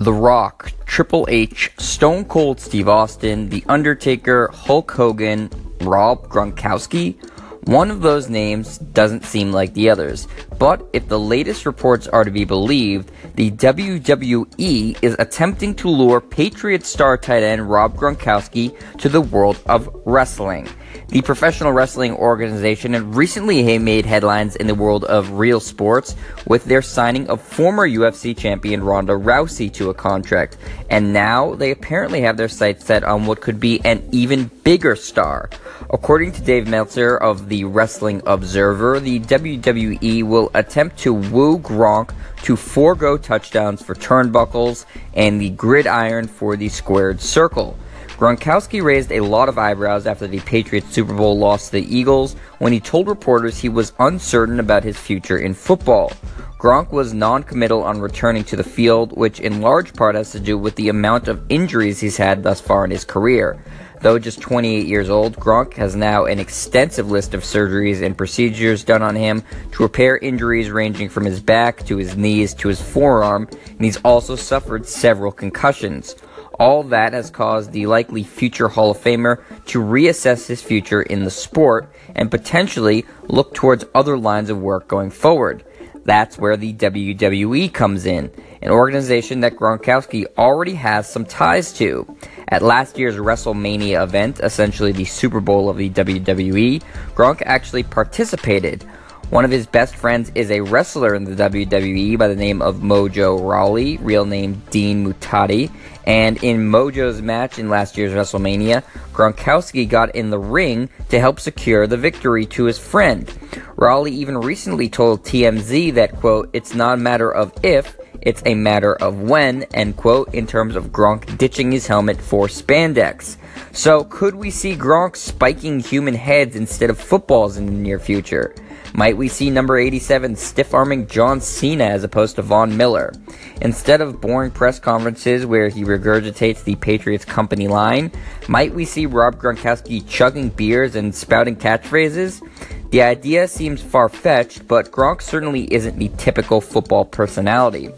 The Rock, Triple H, Stone Cold Steve Austin, The Undertaker, Hulk Hogan, Rob Gronkowski. One of those names doesn't seem like the others, but if the latest reports are to be believed, the WWE is attempting to lure Patriot star tight end Rob Gronkowski to the world of wrestling. The professional wrestling organization recently made headlines in the world of real sports with their signing of former UFC champion Ronda Rousey to a contract, and now they apparently have their sights set on what could be an even bigger star. According to Dave Meltzer of the Wrestling Observer, the WWE will attempt to woo Gronk to forego touchdowns for turnbuckles and the gridiron for the squared circle. Gronkowski raised a lot of eyebrows after the Patriots Super Bowl loss to the Eagles when he told reporters he was uncertain about his future in football. Gronk was non committal on returning to the field, which in large part has to do with the amount of injuries he's had thus far in his career. Though just 28 years old, Gronk has now an extensive list of surgeries and procedures done on him to repair injuries ranging from his back to his knees to his forearm, and he's also suffered several concussions. All that has caused the likely future Hall of Famer to reassess his future in the sport and potentially look towards other lines of work going forward. That's where the WWE comes in, an organization that Gronkowski already has some ties to. At last year's WrestleMania event, essentially the Super Bowl of the WWE, Gronk actually participated. One of his best friends is a wrestler in the WWE by the name of Mojo Rawley, real name Dean Muhtadi. And in Mojo's match in last year's WrestleMania, Gronkowski got in the ring to help secure the victory to his friend. Rawley even recently told TMZ that, quote, it's not a matter of if, it's a matter of when, end quote, in terms of Gronk ditching his helmet for spandex. So, could we see Gronk spiking human heads instead of footballs in the near future? Might we see number 87 stiff arming John Cena as opposed to Von Miller? Instead of boring press conferences where he regurgitates the Patriots company line, might we see Rob Gronkowski chugging beers and spouting catchphrases? The idea seems far fetched, but Gronk certainly isn't the typical football personality.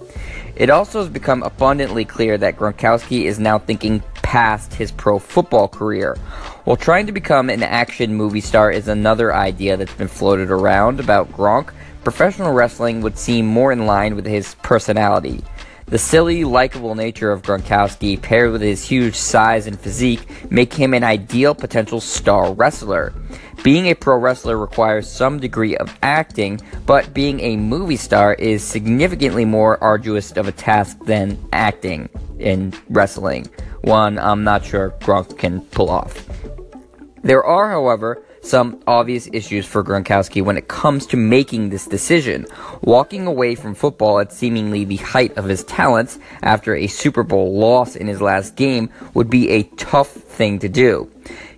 It also has become abundantly clear that Gronkowski is now thinking past his pro football career. While trying to become an action movie star is another idea that's been floated around about Gronk, professional wrestling would seem more in line with his personality. The silly, likable nature of Gronkowski, paired with his huge size and physique, make him an ideal potential star wrestler. Being a pro wrestler requires some degree of acting, but being a movie star is significantly more arduous of a task than acting in wrestling one I'm not sure Gronk can pull off. There are, however, some obvious issues for Gronkowski when it comes to making this decision. Walking away from football at seemingly the height of his talents after a Super Bowl loss in his last game would be a tough thing to do.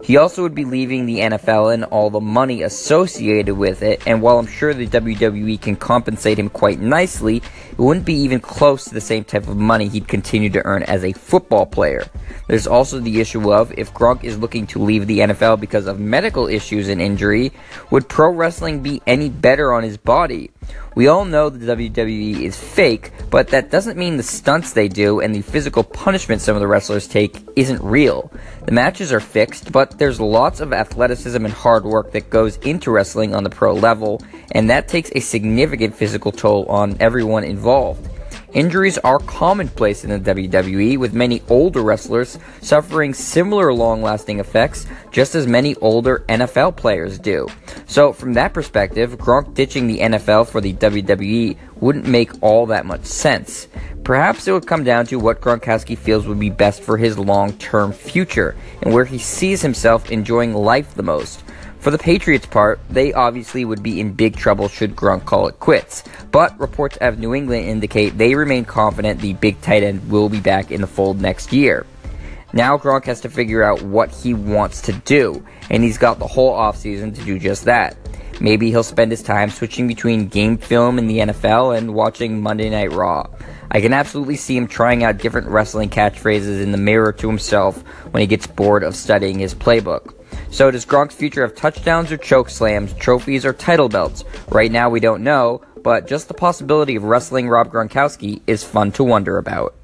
He also would be leaving the NFL and all the money associated with it, and while I'm sure the WWE can compensate him quite nicely, it wouldn't be even close to the same type of money he'd continue to earn as a football player. There's also the issue of if Gronk is looking to leave the NFL because of medical issues and injury, would pro wrestling be any better on his body? We all know the WWE is fake, but that doesn't mean the stunts they do and the physical punishment some of the wrestlers take isn't real. The matches are fixed, but there's lots of athleticism and hard work that goes into wrestling on the pro level, and that takes a significant physical toll on everyone involved. Injuries are commonplace in the WWE, with many older wrestlers suffering similar long lasting effects, just as many older NFL players do. So, from that perspective, Gronk ditching the NFL for the WWE wouldn't make all that much sense. Perhaps it would come down to what Gronkowski feels would be best for his long term future and where he sees himself enjoying life the most. For the Patriots' part, they obviously would be in big trouble should Gronk call it quits. But reports of New England indicate they remain confident the big tight end will be back in the fold next year. Now Gronk has to figure out what he wants to do, and he's got the whole offseason to do just that. Maybe he'll spend his time switching between game film in the NFL and watching Monday Night Raw. I can absolutely see him trying out different wrestling catchphrases in the mirror to himself when he gets bored of studying his playbook. So does Gronk's future have touchdowns or choke slams, trophies or title belts? Right now we don't know, but just the possibility of wrestling Rob Gronkowski is fun to wonder about.